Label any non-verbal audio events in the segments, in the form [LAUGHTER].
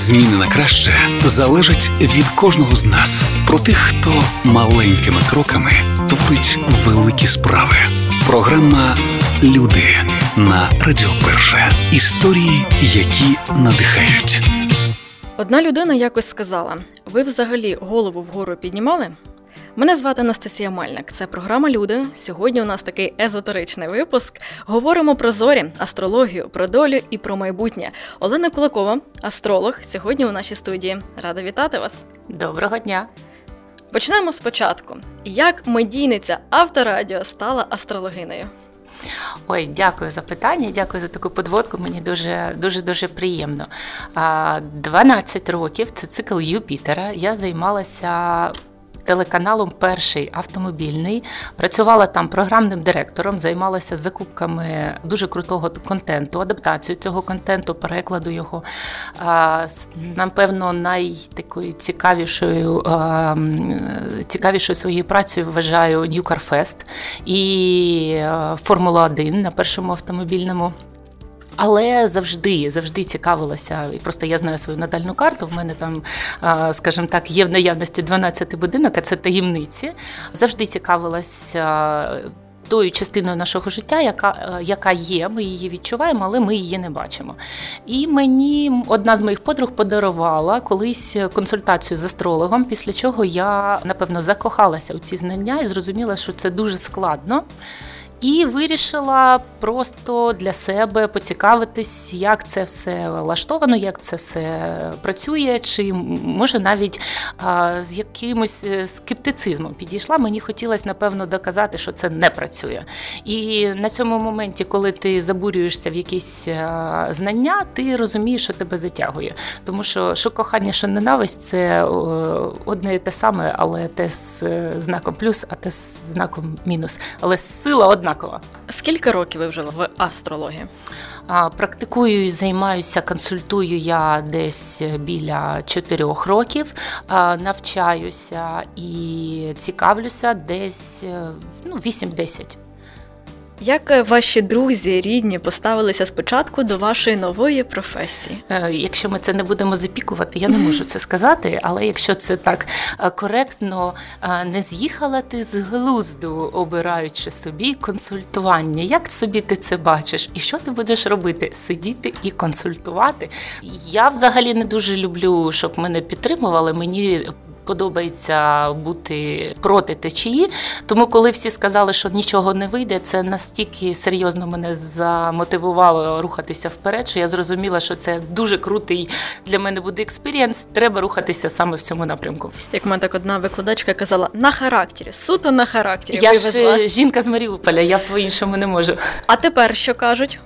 Зміни на краще залежать від кожного з нас. Про тих, хто маленькими кроками творить великі справи. Програма Люди на Радіо Перше. Історії, які надихають. Одна людина якось сказала: ви взагалі голову вгору піднімали? Мене звати Анастасія Мальник. Це програма Люди. Сьогодні у нас такий езотеричний випуск. Говоримо про зорі, астрологію, про долю і про майбутнє. Олена Кулакова, астролог, сьогодні у нашій студії. Рада вітати вас. Доброго дня. Почнемо спочатку. Як медійниця авторадіо стала астрологинею? Ой, дякую за питання, дякую за таку подводку. Мені дуже дуже дуже приємно. 12 років це цикл Юпітера. Я займалася телеканалом Перший автомобільний. Працювала там програмним директором, займалася закупками дуже крутого контенту, адаптацією цього контенту, перекладу його. Напевно, найтакою цікавішою цікавішою своєю працею вважаю Ньюкарфест і Формула 1 на першому автомобільному. Але завжди завжди цікавилася, і просто я знаю свою надальну карту. В мене там, скажімо так, є в наявності 12 будинок, а це таємниці. Завжди цікавилася. Тою частиною нашого життя, яка яка є, ми її відчуваємо, але ми її не бачимо. І мені одна з моїх подруг подарувала колись консультацію з астрологом, після чого я напевно закохалася у ці знання і зрозуміла, що це дуже складно. І вирішила просто для себе поцікавитись, як це все влаштовано, як це все працює, чи може навіть а, з якимось е, скептицизмом підійшла. Мені хотілося, напевно, доказати, що це не працює. І на цьому моменті, коли ти забурюєшся в якісь а, знання, ти розумієш, що тебе затягує. Тому що що кохання, що ненависть це одне і те саме, але те з е, знаком плюс, а те з знаком мінус. Але сила одна однакова. Скільки років ви вже в астрології? Практикую і займаюся, консультую я десь біля чотирьох років, навчаюся і цікавлюся десь ну, 8-10. Як е, ваші друзі, рідні поставилися спочатку до вашої нової професії? Е, якщо ми це не будемо запікувати, я не можу це сказати. Але якщо це так е, коректно, не з'їхала ти з глузду, обираючи собі консультування. Як собі ти це бачиш? І що ти будеш робити? Сидіти і консультувати? Я взагалі не дуже люблю, щоб мене підтримували. Мені подобається бути проти течії. Тому, коли всі сказали, що нічого не вийде, це настільки серйозно мене замотивувало рухатися вперед, що я зрозуміла, що це дуже крутий для мене буде experience. Треба рухатися саме в цьому напрямку. Як мене так одна викладачка казала, на характері, суто на характері. Я вивезла. ж жінка з Маріуполя, я по-іншому не можу. А тепер що кажуть?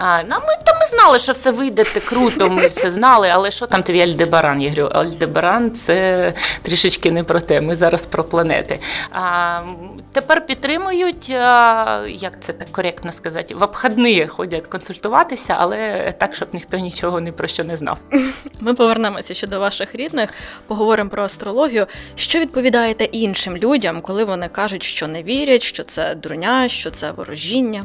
А, ну, Ми та ми знали, що все вийде те круто, ми [LAUGHS] все знали, але що там твій Альдебаран? Я говорю, Альдебаран це трішечки не про те, ми зараз про планети. А, Тепер підтримують, а, як це так коректно сказати, в обходні ходять консультуватися, але так, щоб ніхто нічого ні про що не знав. [LAUGHS] Ми повернемося ще до ваших рідних, поговоримо про астрологію. Що відповідаєте іншим людям, коли вони кажуть, що не вірять, що це дурня, що це ворожіння?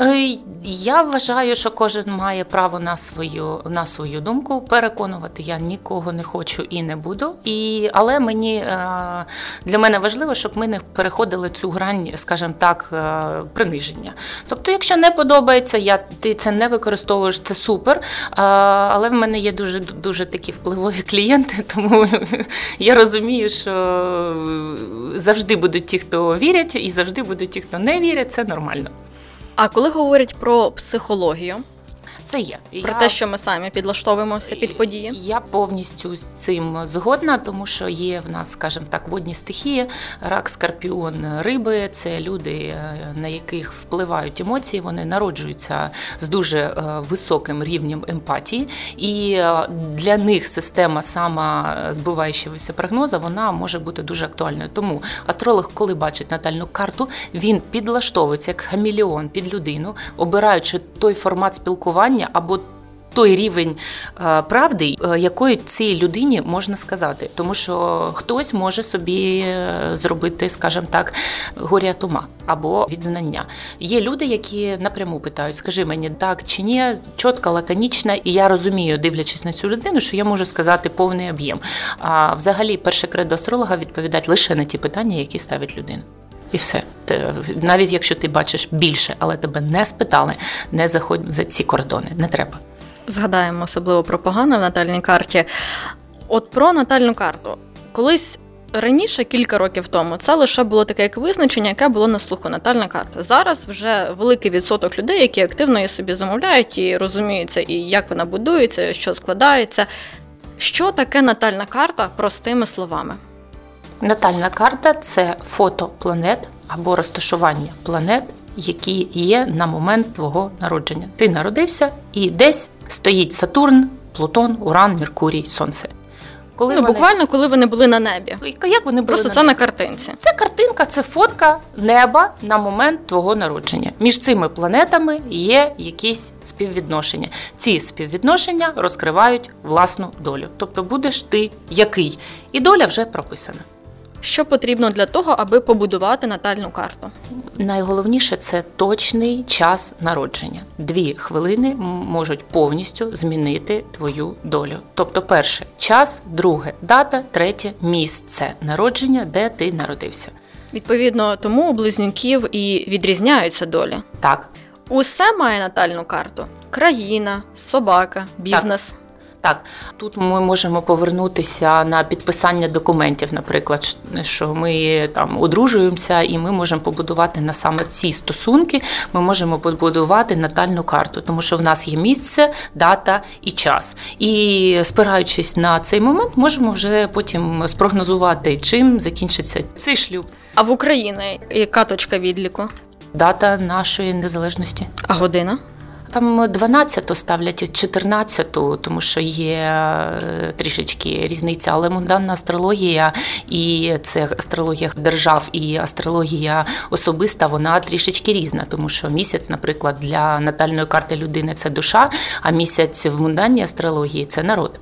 Е, я вважаю, що кожен має право на свою на свою думку. Переконувати я нікого не хочу і не буду. І, Але мені е, для мене важливо, щоб ми не переходили цю грань, скажімо так, е, приниження. Тобто, якщо не подобається, я ти це не використовуєш, це супер. Але в мене є дуже дуже такі впливові клієнти, [LAUGHS] тому я розумію, що завжди будуть ті, хто вірять, і завжди будуть ті, хто не вірять. Це нормально. А коли говорять про психологію, це є про я, те, що ми самі підлаштовуємося під події. Я повністю з цим згодна, тому що є в нас, скажімо так, водні стихії, рак, скорпіон, риби це люди, е, на яких впливають емоції. Вони народжуються з дуже е, високим рівнем емпатії, і е, для них система сама збиваючогося прогноза вона може бути дуже актуальною. Тому астролог, коли бачить натальну карту, він підлаштовується як хаміліон під людину, обираючи той формат спілкування або той рівень е, правди, е, якої цій людині можна сказати. Тому що хтось може собі е, зробити, скажімо так, горя от ума або від знання. Є люди, які напряму питають: скажи мені так чи ні, чітко, лаконічно, і я розумію, дивлячись на цю людину, що я можу сказати повний об'єм. А взагалі, перше кредо астролога відповідати лише на ті питання, які ставить людина. І все. Те- Навіть якщо ти бачиш більше, але тебе не спитали, не заходь за ці кордони. Не треба. Згадаємо особливо про погане в натальній карті. От про натальну карту. Колись раніше, кілька років тому, це лише було таке як визначення, яке було на слуху натальна карта. Зараз вже великий відсоток людей, які активно її собі замовляють і розуміються, і як вона будується, що складається. Що таке натальна карта простими словами? Натальна карта це фото планет або розташування планет, які є на момент твого народження. Ти народився і десь стоїть Сатурн, Плутон, Уран, Меркурій, Сонце. Коли Ну, вони- буквально, коли вони були на небі. Як вони були Просто на це небі? на картинці. Це картинка, це фотка неба на момент твого народження. Між цими планетами є якісь співвідношення. Ці співвідношення розкривають власну долю. Тобто будеш ти який, і доля вже прописана. Що потрібно для того, аби побудувати натальну карту? Найголовніше це точний час народження. Дві хвилини можуть повністю змінити твою долю. Тобто, перше час, друге дата, третє місце народження, де ти народився. Відповідно, тому у близнюків і відрізняються долі. Так, Усе має натальну карту: країна, собака, бізнес. Так, тут ми можемо повернутися на підписання документів, наприклад, що ми там одружуємося, і ми можемо побудувати на саме ці стосунки. Ми можемо побудувати натальну карту, тому що в нас є місце, дата і час. І спираючись на цей момент, можемо вже потім спрогнозувати, чим закінчиться цей шлюб. А в Україні яка точка відліку? Дата нашої незалежності. А година? Там 12 ставлять 14, тому що є е, трішечки різниця, але мунданна астрологія і це астрологія держав і астрологія особиста, вона трішечки різна, тому що місяць, наприклад, для натальної карти людини це душа, а місяць в мунданній астрології це народ.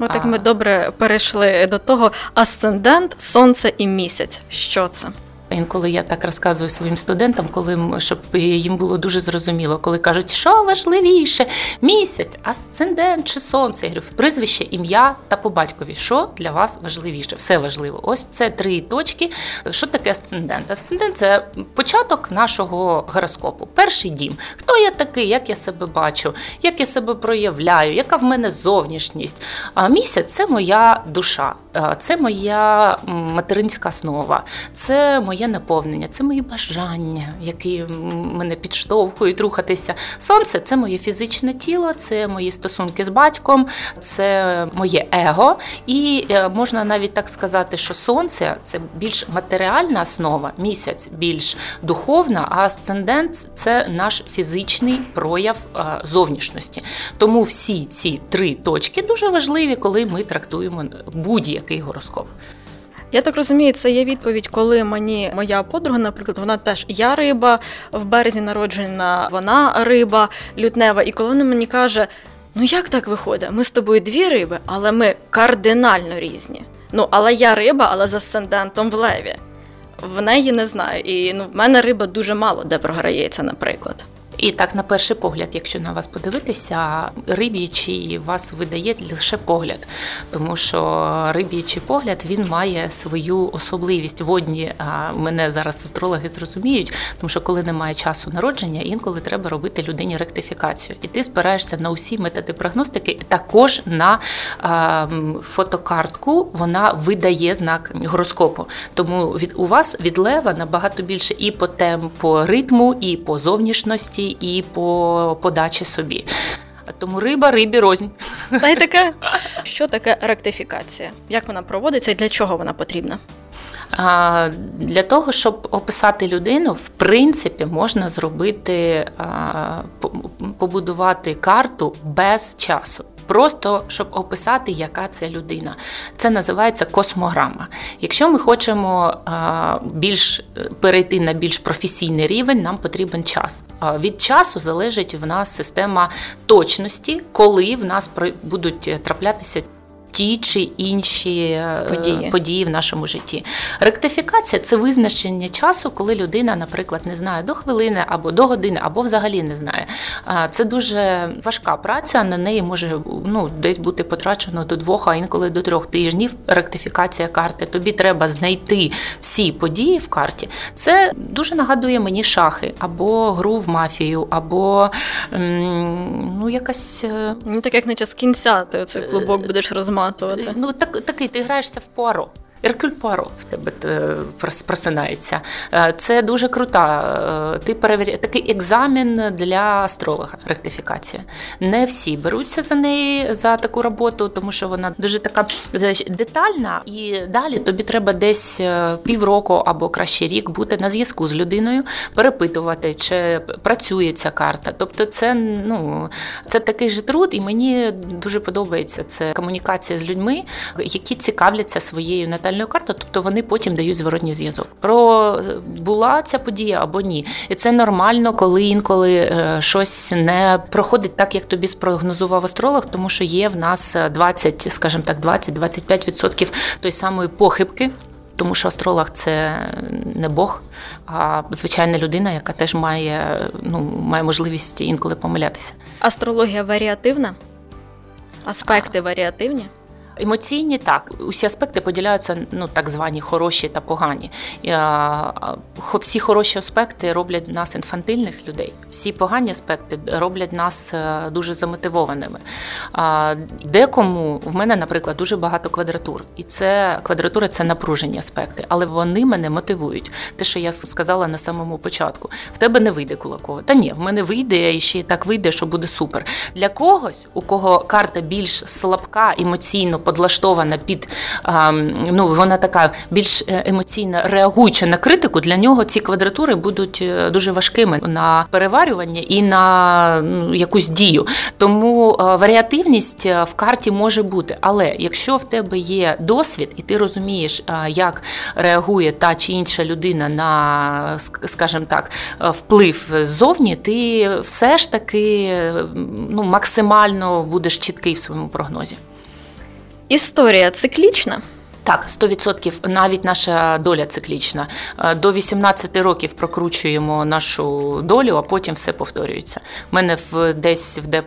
Як А. ми добре перейшли до того асцендент, сонце і місяць. Що це? Інколи я так розказую своїм студентам, коли щоб їм було дуже зрозуміло, коли кажуть, що важливіше, місяць, асцендент чи сонце. Я говорю, прізвище, ім'я та по батькові. Що для вас важливіше? Все важливо. Ось це три точки. Що таке асцендент? Асцендент це початок нашого гороскопу. Перший дім. Хто я такий, як я себе бачу, як я себе проявляю, яка в мене зовнішність. А місяць це моя душа, це моя материнська основа, це моє наповнення, це мої бажання, які мене підштовхують рухатися. Сонце це моє фізичне тіло, це мої стосунки з батьком, це моє его. І е, можна навіть так сказати, що сонце це більш матеріальна основа, місяць більш духовна, а асцендент це наш фізичний прояв е, зовнішності. Тому всі ці три точки дуже важливі, коли ми трактуємо будь-який гороскоп. Я так розумію, це є відповідь, коли мені моя подруга, наприклад, вона теж я риба, в березні народжена, вона риба лютнева, і коли вона мені каже: ну як так виходить? Ми з тобою дві риби, але ми кардинально різні. Ну, але я риба, але з асцендентом в леві. В неї не знаю. І ну, в мене риба дуже мало де програється, наприклад. І так, на перший погляд, якщо на вас подивитися, риб'ячий вас видає лише погляд, тому що риб'ячий погляд він має свою особливість. Водні мене зараз астрологи зрозуміють, тому що коли немає часу народження, інколи треба робити людині ректифікацію. І ти спираєшся на усі методи прогностики, також на фотокартку вона видає знак гороскопу. Тому від у вас від лева набагато більше і по темпу ритму, і по зовнішності, і по подачі собі. Тому риба рибі рознь. Таке, що таке ректифікація? Як вона проводиться і для чого вона потрібна? А, Для того, щоб описати людину, в принципі, можна зробити, а, побудувати карту без часу. Просто щоб описати, яка це людина. Це називається космограма. Якщо ми хочемо більш перейти на більш професійний рівень, нам потрібен час. Від часу залежить в нас система точності, коли в нас будуть траплятися ті чи інші е, події. події в нашому житті. Ректифікація це визначення часу, коли людина, наприклад, не знає до хвилини або до години, або взагалі не знає. Це дуже важка праця. На неї може ну, десь бути потрачено до двох, а інколи до трьох тижнів. Ректифікація карти. Тобі треба знайти всі події в карті. Це дуже нагадує мені шахи або гру в мафію, або ну якась е, ну так як наче з кінця ти цей клубок будеш розмазувати наматувати. Ну так такий ти граєшся в Пуаро. Еркюль Пуаро в тебе е, просинається. Е, це дуже крута. Е, ти перевіряєш такий екзамен для астролога. Ректифікація. Не всі беруться за неї за таку роботу, тому що вона дуже така детальна, і далі тобі треба десь півроку або краще рік бути на зв'язку з людиною, перепитувати, чи працює ця карта. Тобто, це ну це такий же труд, і мені дуже подобається це комунікація з людьми, які цікавляться своєю натальною натальною картою, тобто вони потім дають зворотній зв'язок. Про була ця подія або ні. І це нормально, коли інколи е, щось не проходить так, як тобі спрогнозував астролог, тому що є в нас 20, скажімо так, 20-25% той самої похибки. Тому що астролог це не Бог, а звичайна людина, яка теж має ну, має можливість інколи помилятися. Астрологія варіативна? Аспекти варіативні? Емоційні так, усі аспекти поділяються ну так звані хороші та погані. Всі хороші аспекти роблять нас інфантильних людей. Всі погані аспекти роблять нас е, дуже замотивованими. Декому в мене, наприклад, дуже багато квадратур, і це квадратури це напружені аспекти, але вони мене мотивують. Те, що я сказала на самому початку, в тебе не вийде кулакова. Та ні, в мене вийде і ще так вийде, що буде супер. Для когось, у кого карта більш слабка, емоційно подлаштована під ну вона така більш е, емоційно реагуюча на критику. Для нього ці квадратури будуть е, дуже важкими на переварювання і на ну, якусь дію. Тому е, варіативність в карті може бути. Але якщо в тебе є досвід, і ти розумієш, як реагує та чи інша людина на, скажімо так, вплив ззовні, ти все ж таки ну, максимально будеш чіткий в своєму прогнозі. Історія циклічна. Так, 100% навіть наша доля циклічна. Е, до 18 років прокручуємо нашу долю, а потім все повторюється. У мене в десь в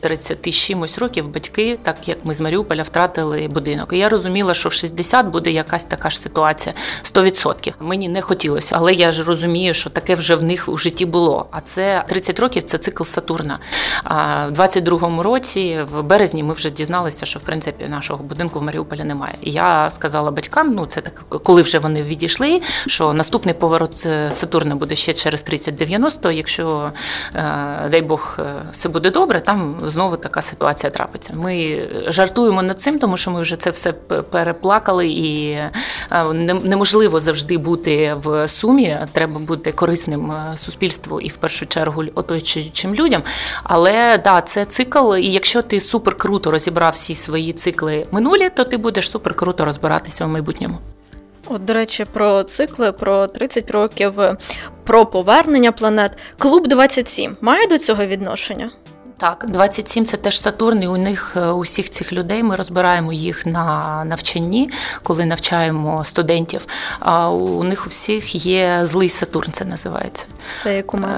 30 чимось років батьки, так як ми з Маріуполя, втратили будинок. І я розуміла, що в 60 буде якась така ж ситуація. 100%. Мені не хотілося, але я ж розумію, що таке вже в них у житті було. А це 30 років це цикл Сатурна. А в 22-му році, в березні, ми вже дізналися, що в принципі нашого будинку в Маріуполі немає. І я сказала батькам, ну це так, коли вже вони відійшли, що наступний поворот е, Сатурна буде ще через 30-90, Якщо, е, дай Бог, е, все буде добре, там знову така ситуація трапиться. Ми жартуємо над цим, тому що ми вже це все переплакали, і неможливо завжди бути в сумі. Треба бути корисним суспільству і в першу чергу оточуючим людям. Але да, це цикл, і якщо ти супер круто розібрав всі свої цикли минулі, то ти будеш супер круто розбирати розбиратися в майбутньому. От, до речі, про цикли, про 30 років, про повернення планет. Клуб 27 має до цього відношення? Так, 27 – це теж Сатурн, і у них е, усіх цих людей ми розбираємо їх на навчанні, коли навчаємо студентів. А у них у всіх є злий Сатурн, це називається. Це як у мене.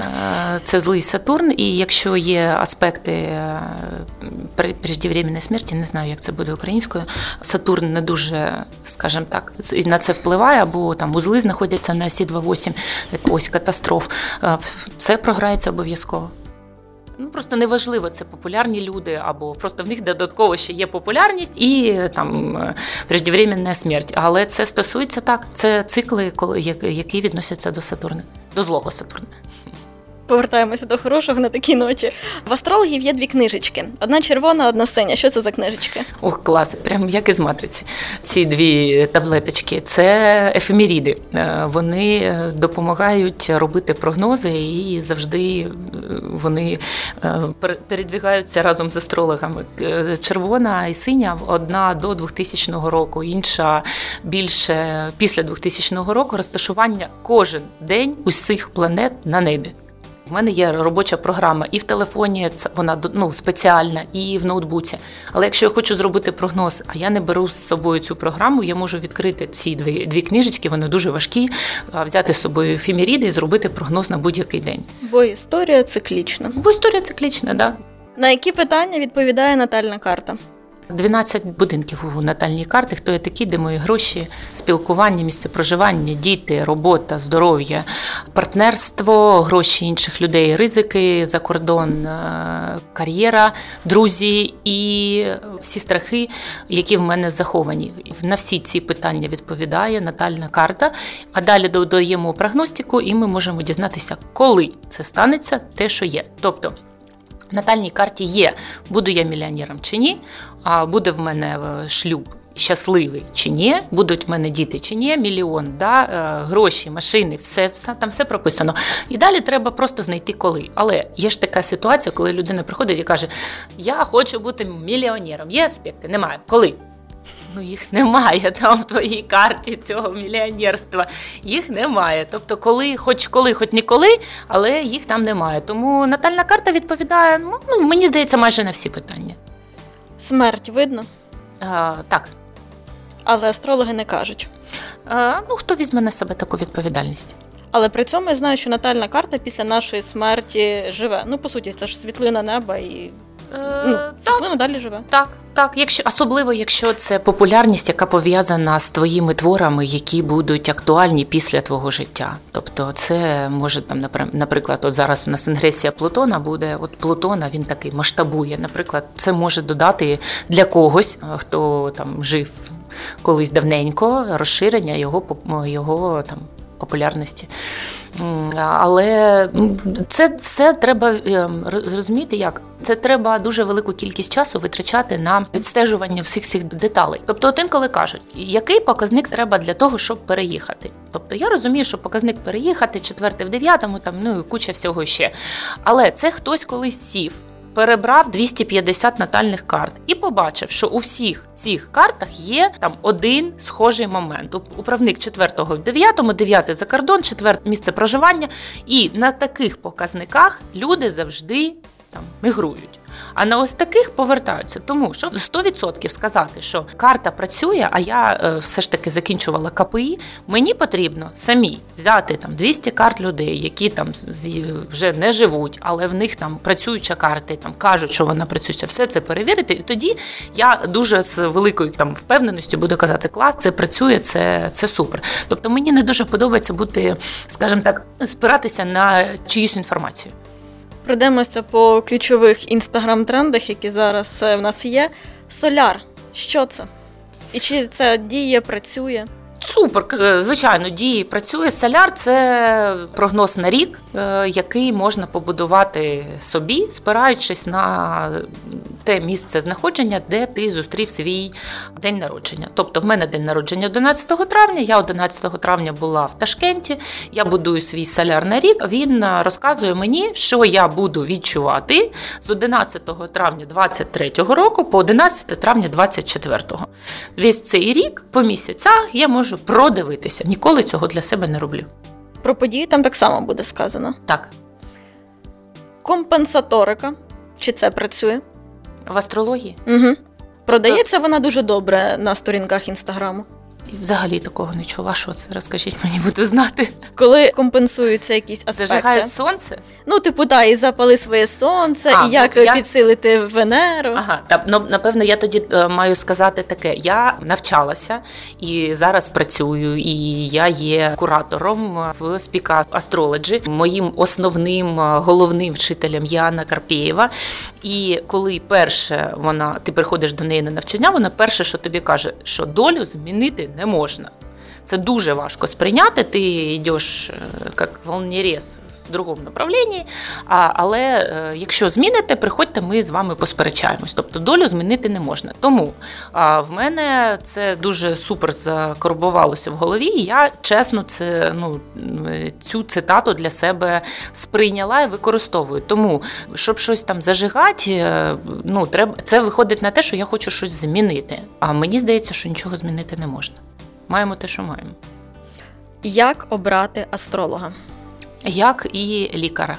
Е, це злий Сатурн, і якщо є аспекти е, преждевременної смерті, не знаю, як це буде українською. Сатурн не дуже, скажімо так, на це впливає, або там узли знаходяться на Сі 28 ось катастроф. Це програється обов'язково. Ну просто неважливо, це популярні люди, або просто в них додатково ще є популярність і там преждевременна смерть. Але це стосується так. Це цикли, які відносяться до Сатурна, до злого Сатурна. Повертаємося до хорошого на такій ноті. В астрологів є дві книжечки: одна червона, одна синя. Що це за книжечки? Ох, клас, прям як із матриці. Ці дві таблеточки це ефемеріди. Е, Вони е, допомагають робити прогнози, і завжди е, вони передвігаються разом з астрологами. Червона і синя одна до 2000 року, інша більше після 2000 року. Розташування кожен день усіх планет на небі. У мене є робоча програма і в телефоні вона ну, спеціальна, і в ноутбуці. Але якщо я хочу зробити прогноз, а я не беру з собою цю програму, я можу відкрити ці дві, дві книжечки, вони дуже важкі, взяти з собою фіміріди і зробити прогноз на будь-який день. Бо історія циклічна. Бо історія циклічна, да. На які питання відповідає натальна карта? 12 будинків у натальній карті, хто є такі, де мої гроші, спілкування, місце проживання, діти, робота, здоров'я, партнерство, гроші інших людей, ризики за кордон, е, кар'єра, друзі і всі страхи, які в мене заховані. На всі ці питання відповідає натальна карта. А далі додаємо прогностику, і ми можемо дізнатися, коли це станеться, те, що є. Тобто. Натальній карті є, буду я мільйонером чи ні, а буде в мене е, шлюб щасливий чи ні, будуть в мене діти чи ні, мільйон, да, е, гроші, машини, все, все там все прописано. І далі треба просто знайти коли. Але є ж така ситуація, коли людина приходить і каже: Я хочу бути мільйонером. Є аспекти? Немає. Коли? Ну, їх немає там в твоїй карті цього мільйонерства. Їх немає. Тобто, коли, хоч коли, хоч ніколи, але їх там немає. Тому натальна карта відповідає, ну, ну, мені здається, майже на всі питання. Смерть видно, А, так. але астрологи не кажуть. А, ну, хто візьме на себе таку відповідальність? Але при цьому я знаю, що натальна карта після нашої смерті живе. Ну, по суті, це ж світлина неба і Е, так, світлина далі живе. Так, так, якщо особливо, якщо це популярність, яка пов'язана з твоїми творами, які будуть актуальні після твого життя. Тобто, це може там, напри- наприклад, от зараз у нас інгресія Плутона буде. От Плутона він такий масштабує. Наприклад, це може додати для когось, е, хто там жив колись давненько, розширення його поп- його там популярності. Але це все треба ем, зрозуміти, як це треба дуже велику кількість часу витрачати на відстежування всіх цих деталей. Тобто, от інколи кажуть, який показник треба для того, щоб переїхати. Тобто я розумію, що показник переїхати четвертий в дев'ятому, там ну і куча всього ще. Але це хтось колись сів. Перебрав 250 натальних карт і побачив, що у всіх цих картах є там один схожий момент. Управник 4-го в дев'ятому, дев'ятий за кордон, 4 місце проживання. І на таких показниках люди завжди там мігрують. А на ось таких повертаються. Тому що 100% сказати, що карта працює, а я е, все ж таки закінчувала КПІ. Мені потрібно самі взяти там 200 карт людей, які там вже не живуть, але в них там працююча карта, там кажуть, що вона працююча. Все це перевірити. І тоді я дуже з великою там впевненістю буду казати, клас, це працює, це, це супер. Тобто мені не дуже подобається бути, скажімо так, спиратися на чиюсь інформацію. Пройдемося по ключових інстаграм-трендах, які зараз е, в нас є. Соляр. Що це? І чи це діє, працює? Супер, е, звичайно, діє, працює. Соляр це прогноз на рік, е, який можна побудувати собі, спираючись на те місце знаходження, де ти зустрів свій день народження. Тобто, в мене день народження 11 травня. Я 11 травня була в Ташкенті. Я будую свій соляр на рік. Він е, розказує мені, що я буду відчувати з 11 травня 23 року по 11 травня 24. Весь цей рік по місяцях я можу продивитися. Ніколи цього для себе не роблю. Про події там так само буде сказано. Так, Компенсаторика. Чи це працює? в астрології Угу. Продається вона дуже добре на сторінках інстаграму. І взагалі такого не чула. Що це? Розкажіть мені, буду знати. Коли компенсуються якісь аспекти. Зажигають сонце. Ну, типу, та, і запали своє сонце, А, і як ну, я- підсилити Венеру. Ага, та ну, напевно, я тоді е, маю сказати таке: я навчалася і зараз працюю, і я є куратором в Speak Astrology. Моїм основним е, головним вчителем Яна Карпєєва. І коли перше вона ти приходиш до неї на навчання, вона перше, що тобі каже, що долю змінити не можна. Це дуже важко сприйняти. Ти йдеш е, як волнерез в другому направленні. А, але е, якщо зміните, приходьте, ми з вами посперечаємось. Тобто долю змінити не можна. Тому а, в мене це дуже супер закорбувалося в голові. і Я чесно це ну цю цитату для себе сприйняла і використовую. Тому щоб щось там зажигати, е, ну треба це виходить на те, що я хочу щось змінити. А мені здається, що нічого змінити не можна. Маємо те, що маємо. Як обрати астролога? як і лікаря.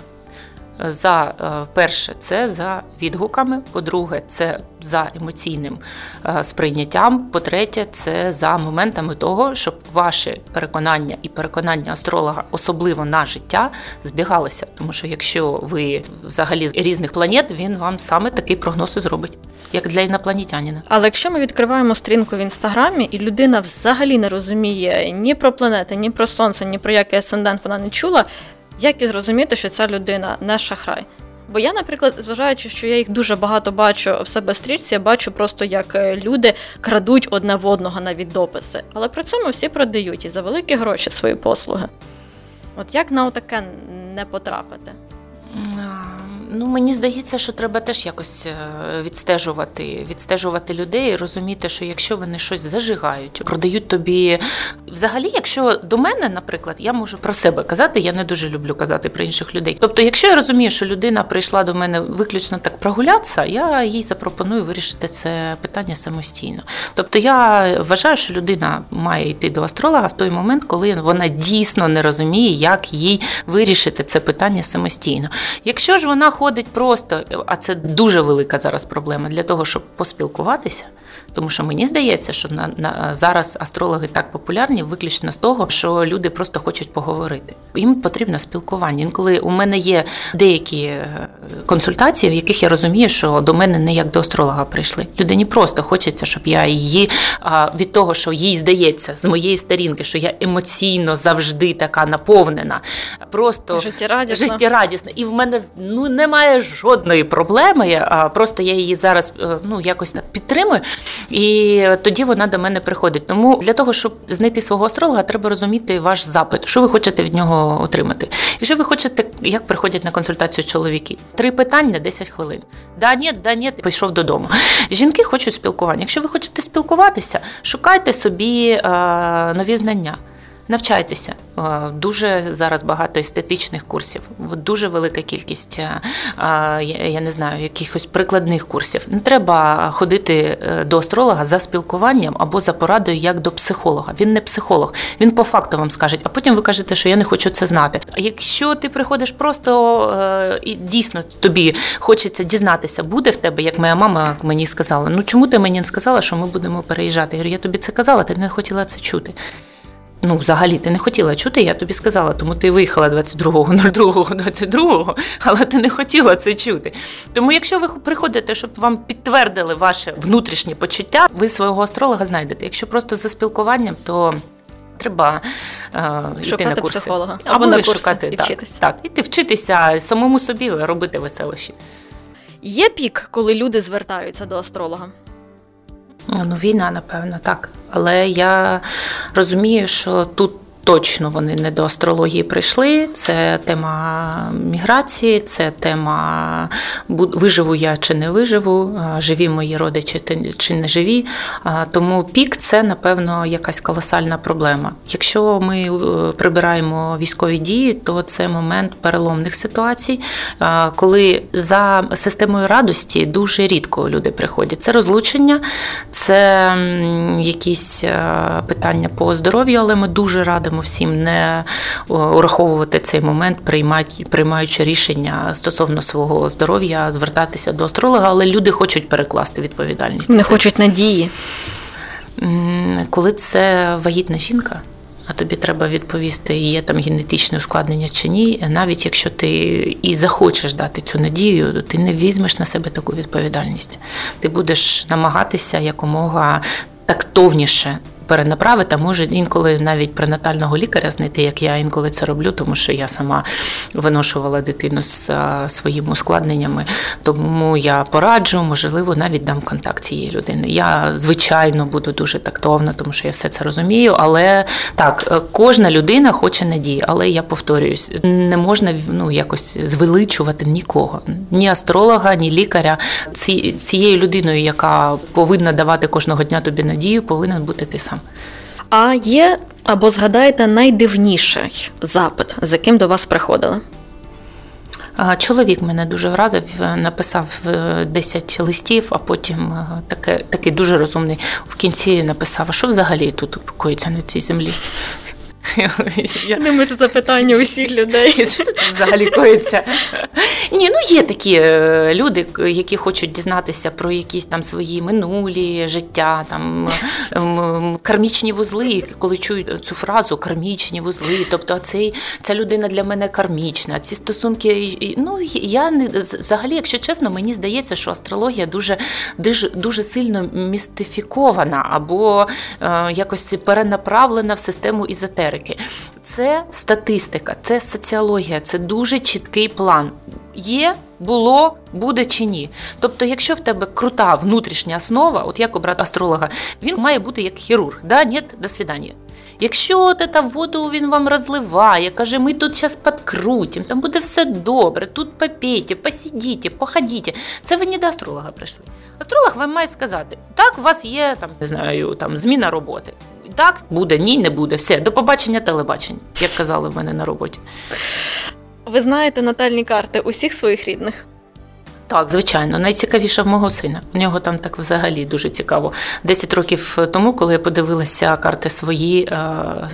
За е, перше, це за відгуками. По-друге, це за емоційним е, сприйняттям. По-третє, це за моментами того, щоб ваші переконання і переконання астролога, особливо на життя, збігалися. Тому що якщо ви взагалі з різних планет, він вам саме такий прогноз і зробить, як для інопланетянина. Але якщо ми відкриваємо сторінку в інстаграмі, і людина взагалі не розуміє ні про планети, ні про сонце, ні про який асцендент вона не чула, як і зрозуміти, що ця людина не шахрай? Бо я, наприклад, зважаючи, що я їх дуже багато бачу в себе стрічці, я бачу просто, як е, люди крадуть одне в одного навіть дописи. Але при цьому всі продають і за великі гроші свої послуги. От як на отаке не потрапити? Ну, мені здається, що треба теж якось е, відстежувати, відстежувати людей, і розуміти, що якщо вони щось зажигають, продають тобі. Взагалі, якщо до мене, наприклад, я можу про себе казати, я не дуже люблю казати про інших людей. Тобто, якщо я розумію, що людина прийшла до мене виключно так прогулятися, я їй запропоную вирішити це питання самостійно. Тобто, я вважаю, що людина має йти до астролога в той момент, коли вона дійсно не розуміє, як їй вирішити це питання самостійно. Якщо ж вона ходить просто, а це дуже велика зараз проблема для того, щоб поспілкуватися. Тому що мені здається, що на, на зараз астрологи так популярні, виключно з того, що люди просто хочуть поговорити. Їм потрібно спілкування. Інколи у мене є деякі е, консультації, в яких я розумію, що до мене не як до астролога прийшли. Людині просто хочеться, щоб я її від того, що їй здається з моєї сторінки, що я емоційно завжди така наповнена, просто життєрадісна. життєрадісна. І в мене ну немає жодної проблеми. А просто я її зараз е, ну якось так підтримую. І тоді вона до мене приходить. Тому для того, щоб знайти свого астролога, треба розуміти ваш запит, що ви хочете від нього отримати. І що ви хочете, як приходять на консультацію чоловіки? Три питання, 10 хвилин. Да, ні, да, ні, пішов додому. Жінки хочуть спілкування. Якщо ви хочете спілкуватися, шукайте собі е, нові знання. Навчайтеся. Е, дуже зараз багато естетичних курсів, дуже велика кількість, е, я не знаю, якихось прикладних курсів. Не треба ходити е, до астролога за спілкуванням або за порадою, як до психолога. Він не психолог, він по факту вам скаже, а потім ви кажете, що я не хочу це знати. А якщо ти приходиш просто і дійсно тобі хочеться дізнатися, буде в тебе, як моя мама мені сказала, ну чому ти мені не сказала, що ми будемо переїжджати? Я говорю, я тобі це казала, ти не хотіла це чути ну, взагалі ти не хотіла чути, я тобі сказала, тому ти виїхала 22.02.22, але ти не хотіла це чути. Тому, якщо ви приходите, щоб вам підтвердили ваше внутрішнє почуття, ви свого астролога знайдете. Якщо просто за спілкуванням, то треба е, йти на курси. психолога або, або на курси шукати і так, вчитися. Так, іти вчитися самому собі робити веселощі. Є пік, коли люди звертаються до астролога. Ну, війна, напевно, так. Але я розумію, що тут точно вони не до астрології прийшли. Це тема міграції, це тема виживу я чи не виживу, живі мої родичі чи не живі. Тому пік це, напевно, якась колосальна проблема. Якщо ми е, прибираємо військові дії, то це момент переломних ситуацій, коли за системою радості дуже рідко люди приходять. Це розлучення, це якісь е, питання по здоров'ю, але ми дуже радимо радимо всім не ураховувати цей момент, приймаючи рішення стосовно свого здоров'я, звертатися до астролога, але люди хочуть перекласти відповідальність. Не хочуть надії. Коли це вагітна жінка. А тобі треба відповісти, є там генетичне ускладнення чи ні. Навіть якщо ти і захочеш дати цю надію, ти не візьмеш на себе таку відповідальність. Ти будеш намагатися якомога тактовніше перенаправити, а може інколи навіть пренатального лікаря знайти, як я інколи це роблю, тому що я сама виношувала дитину з своїми ускладненнями. Тому я пораджу, можливо, навіть дам контакт цієї людини. Я звичайно буду дуже тактовна, тому що я все це розумію. Але так, е, кожна людина хоче надії, але я повторююсь, не можна ну якось звеличувати нікого, ні астролога, ні лікаря. Ці, цією людиною, яка повинна давати кожного дня тобі надію, повинен бути ти сам. А є або згадаєте найдивніший запит, з яким до вас приходили? Чоловік мене дуже вразив, е, написав е, 10 листів, а потім е, таке, такий дуже розумний в кінці написав: а що взагалі тут коїться на цій землі? Я, Думаю, це запитання усіх людей. що тут взагалі коїться? Ні, ну є такі е, люди, які хочуть дізнатися про якісь там свої минулі життя, там ем, кармічні вузли, коли чують цю фразу кармічні вузли. Тобто, цей, ця людина для мене кармічна. Ці стосунки, ну я не взагалі, якщо чесно, мені здається, що астрологія дуже, дуже, дуже сильно містифікована або е, якось перенаправлена в систему ізотерики. Це статистика, це соціологія, це дуже чіткий план. Є, було, буде чи ні. Тобто, якщо в тебе крута внутрішня основа, от як обрати астролога, він має бути як хірург. Да, ні, до свидання. Якщо ета воду він вам розливає, каже, ми тут зараз підкрутимо, там буде все добре, тут попійте, посидіть, походіть. Це ви не до астролога прийшли. Астролог вам має сказати, так, у вас є там, не знаю, там зміна роботи. Так, буде, ні, не буде. Все, до побачення телебачення, як казали в мене на роботі. Ви знаєте натальні карти усіх своїх рідних? Так, звичайно, найцікавіше в мого сина. У нього там так взагалі дуже цікаво. Десять років тому, коли я подивилася карти свої е,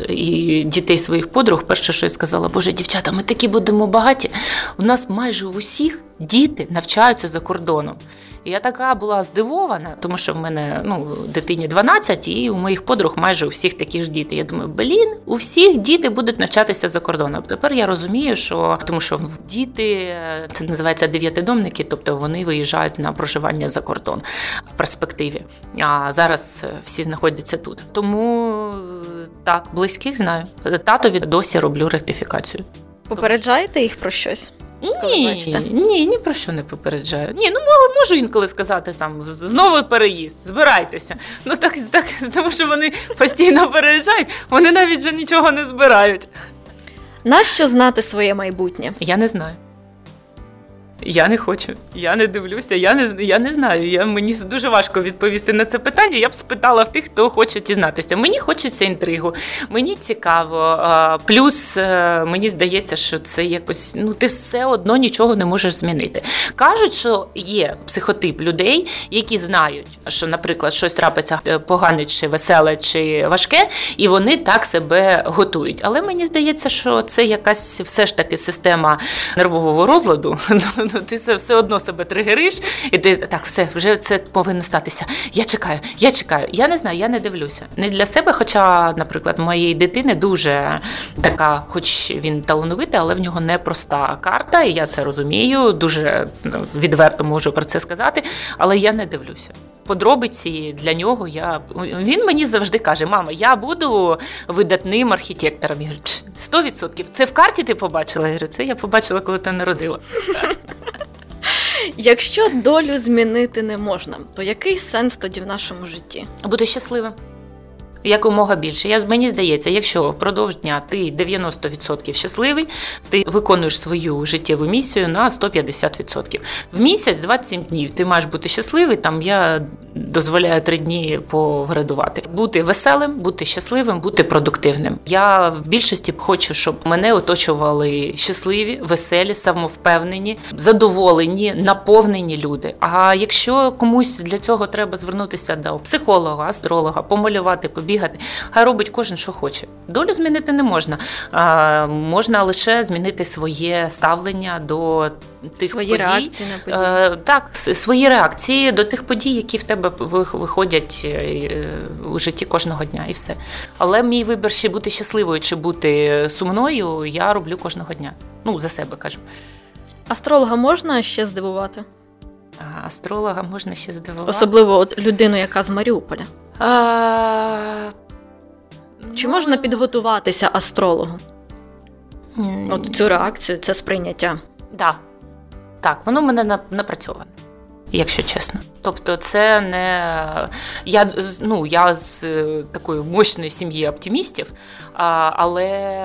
і дітей своїх подруг, перше, що я сказала, Боже, дівчата, ми такі будемо багаті. У нас майже в усіх діти навчаються за кордоном. І я така була здивована, тому що в мене ну, дитині 12, і у моїх подруг майже у всіх такі ж діти. Я думаю, блін, у всіх діти будуть навчатися за кордоном. Тепер я розумію, що тому що діти це називається дев'ятидомники, тобто вони виїжджають на проживання за кордон в перспективі. А зараз е, всі знаходяться тут. Тому е, так, близьких знаю. Татові досі роблю ректифікацію. Попереджаєте їх про щось? Коли Ні, бачите? ні, ні про що не попереджаю. Ні, ну можу інколи сказати там знову переїзд, збирайтеся. Ну так, так, [LAUGHS] тому що вони постійно переїжджають, вони навіть вже нічого не збирають. Нащо знати своє майбутнє? Я не знаю. Я не хочу, я не дивлюся, я не, я не знаю. Я, мені дуже важко відповісти на це питання. Я б спитала в тих, хто хоче дізнатися. Мені хочеться інтригу, мені цікаво. Плюс е, мені здається, що це якось ну ти все одно нічого не можеш змінити. Кажуть, що є психотип людей, які знають, що, наприклад, щось трапиться е, погане, чи веселе, чи важке, і вони так себе готують. Але мені здається, що це якась все ж таки система нервового розладу. [LAUGHS] Ну, ти все, одно себе тригериш, і ти так, все, вже це повинно статися. Я чекаю, я чекаю. Я не знаю, я не дивлюся. Не для себе, хоча, наприклад, моєї дитини дуже така, хоч він талановитий, але в нього непроста карта, і я це розумію. Дуже ну, відверто можу про це сказати, але я не дивлюся. Подробиці для нього я він мені завжди каже: мама, я буду видатним архітектором. Я говорю, сто відсотків. Це в карті ти побачила? Я говорю, це я побачила, коли ти народила. Якщо долю змінити не можна, то який сенс тоді в нашому житті? Бути щасливим. Якомога більше. Я, мені здається, якщо впродовж дня ти 90% щасливий, ти виконуєш свою життєву місію на 150%. В місяць 27 днів ти маєш бути щасливий. Там я дозволяю три дні повредувати. Бути веселим, бути щасливим, бути продуктивним. Я в більшості хочу, щоб мене оточували щасливі, веселі, самовпевнені, задоволені, наповнені люди. А якщо комусь для цього треба звернутися до психолога, астролога, помалювати, побігати, хай робить кожен, що хоче. Долю змінити не можна. А, можна лише змінити своє ставлення до тих Свої подій. реакції на події. Е, так, свої реакції до тих подій, які в тебе виходять е, у житті кожного дня, і все. Але мій вибір чи бути щасливою, чи бути сумною, я роблю кожного дня. Ну, за себе кажу. Астролога можна ще здивувати? А астролога можна ще здивувати. Особливо от людину, яка з Маріуполя. А, Чи можна підготуватися астрологу? От цю реакцію, це сприйняття. Да. Так, воно в мене напрацьоване, якщо чесно. Тобто, це не я з- ну, я з е, такої мощної сім'ї оптимістів, але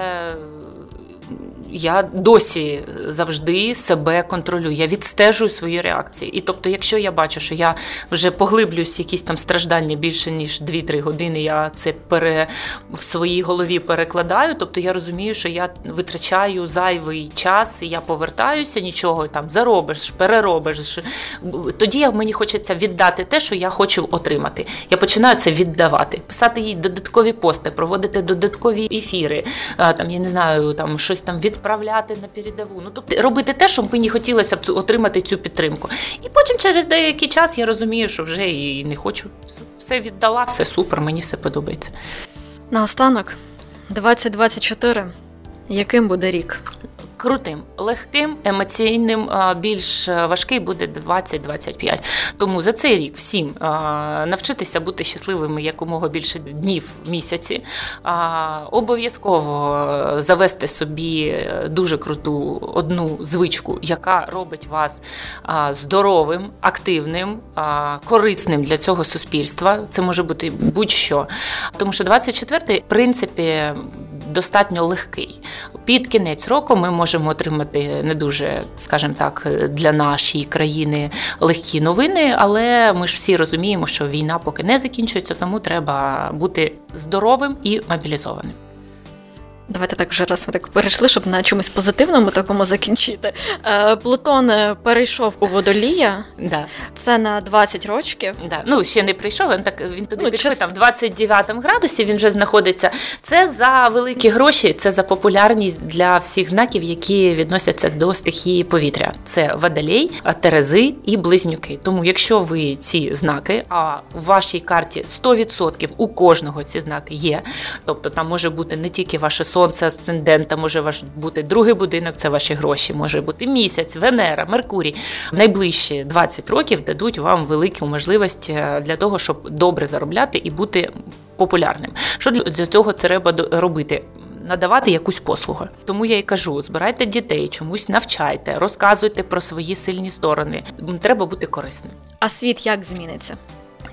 я досі завжди себе контролюю. Я відстежую свої реакції. І тобто, якщо я бачу, що я вже поглиблююсь якісь там страждання більше ніж 2-3 години, я це пере в своїй голові перекладаю. Тобто я розумію, що я витрачаю зайвий час, я повертаюся, нічого там заробиш, переробиш. Тоді мені хочеться віддати те, що я хочу отримати. Я починаю це віддавати, писати їй додаткові пости, проводити додаткові ефіри, там я не знаю, там щось там відправляти на передову. Ну тобто робити те, що мені хотілося б отримати цю підтримку. І потім через деякий час я розумію, що вже і не хочу. Все віддала, все супер, мені все подобається. Наостанок, 2024. Яким буде рік? Крутим, легким, емоційним, більш е, важкий буде 20-25. Тому за цей рік всім навчитися бути щасливими якомога більше днів в місяці. Обов'язково е, завести собі е, дуже круту одну звичку, яка робить вас здоровим, активним, корисним для цього суспільства. Це може бути будь-що. Тому що 24-й, в принципі, достатньо легкий. Під кінець року ми можемо отримати не дуже, скажімо так, для нашої країни легкі новини, але ми ж всі розуміємо, що війна поки не закінчується, тому треба бути здоровим і мобілізованим. Давайте так вже раз ми так перейшли, щоб на чомусь позитивному такому закінчити. Е, Плутон е, перейшов у водолія. Да. Це на 20 років. Да. Ну, ще не прийшов, він так він туди Ну, пішов, час- там в 29 градусі він вже знаходиться. Це за великі гроші, це за популярність для всіх знаків, які відносяться до стихії повітря. Це водолей, а, терези і близнюки. Тому, якщо ви ці знаки, а в вашій карті 100% у кожного ці знаки є. Тобто там може бути не тільки ваше сонце, асцендент, а може ваш бути другий будинок, це ваші гроші, може бути місяць, Венера, Меркурій. Найближчі 20 років дадуть вам велику можливість е, для того, щоб добре заробляти і бути популярним. Що для для цього треба робити? Надавати якусь послугу. Тому я і кажу: збирайте дітей, чомусь навчайте, розказуйте про свої сильні сторони. Треба бути корисним. А світ як зміниться?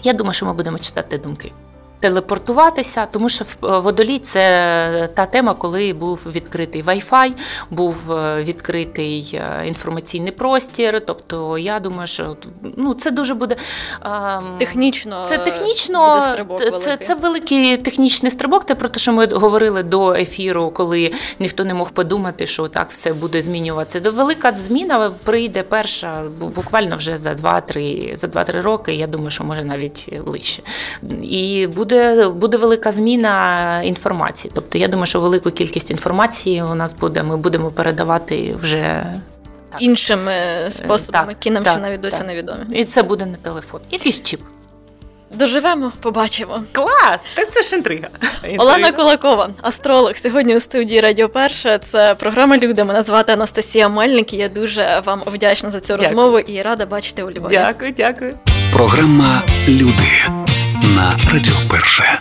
Я думаю, що ми будемо читати думки. Телепортуватися, тому що в е, водолій це та тема, коли був відкритий Wi-Fi, був е, відкритий е, інформаційний простір. Тобто, я думаю, що ну це дуже буде ем, Технічно це технічно буде стрибок це, великий. це великий технічний стрибок. Те про те, що ми говорили до ефіру, коли ніхто не мог подумати, що так все буде змінюватися. Велика зміна прийде перша бу- буквально вже за 2-3 за 2-3 роки. Я думаю, що може навіть ближче. І буде, буде велика зміна інформації. Тобто, я думаю, що велику кількість інформації у нас буде. Ми будемо передавати вже. Так. іншими е, способами, так, які нам так, ще навіть досі невідомі. І це буде не телефон. Якийсь чіп. Доживемо, побачимо. Клас! Так це ж інтрига. [LAUGHS] Олена Кулакова, астролог, сьогодні у студії Радіо Перше. Це програма Люди. Мене звати Анастасія Мельник. і Я дуже вам вдячна за цю Дякую. розмову і рада бачити у Львові. Дякую, дякую. Програма Люди на Радіо Перше.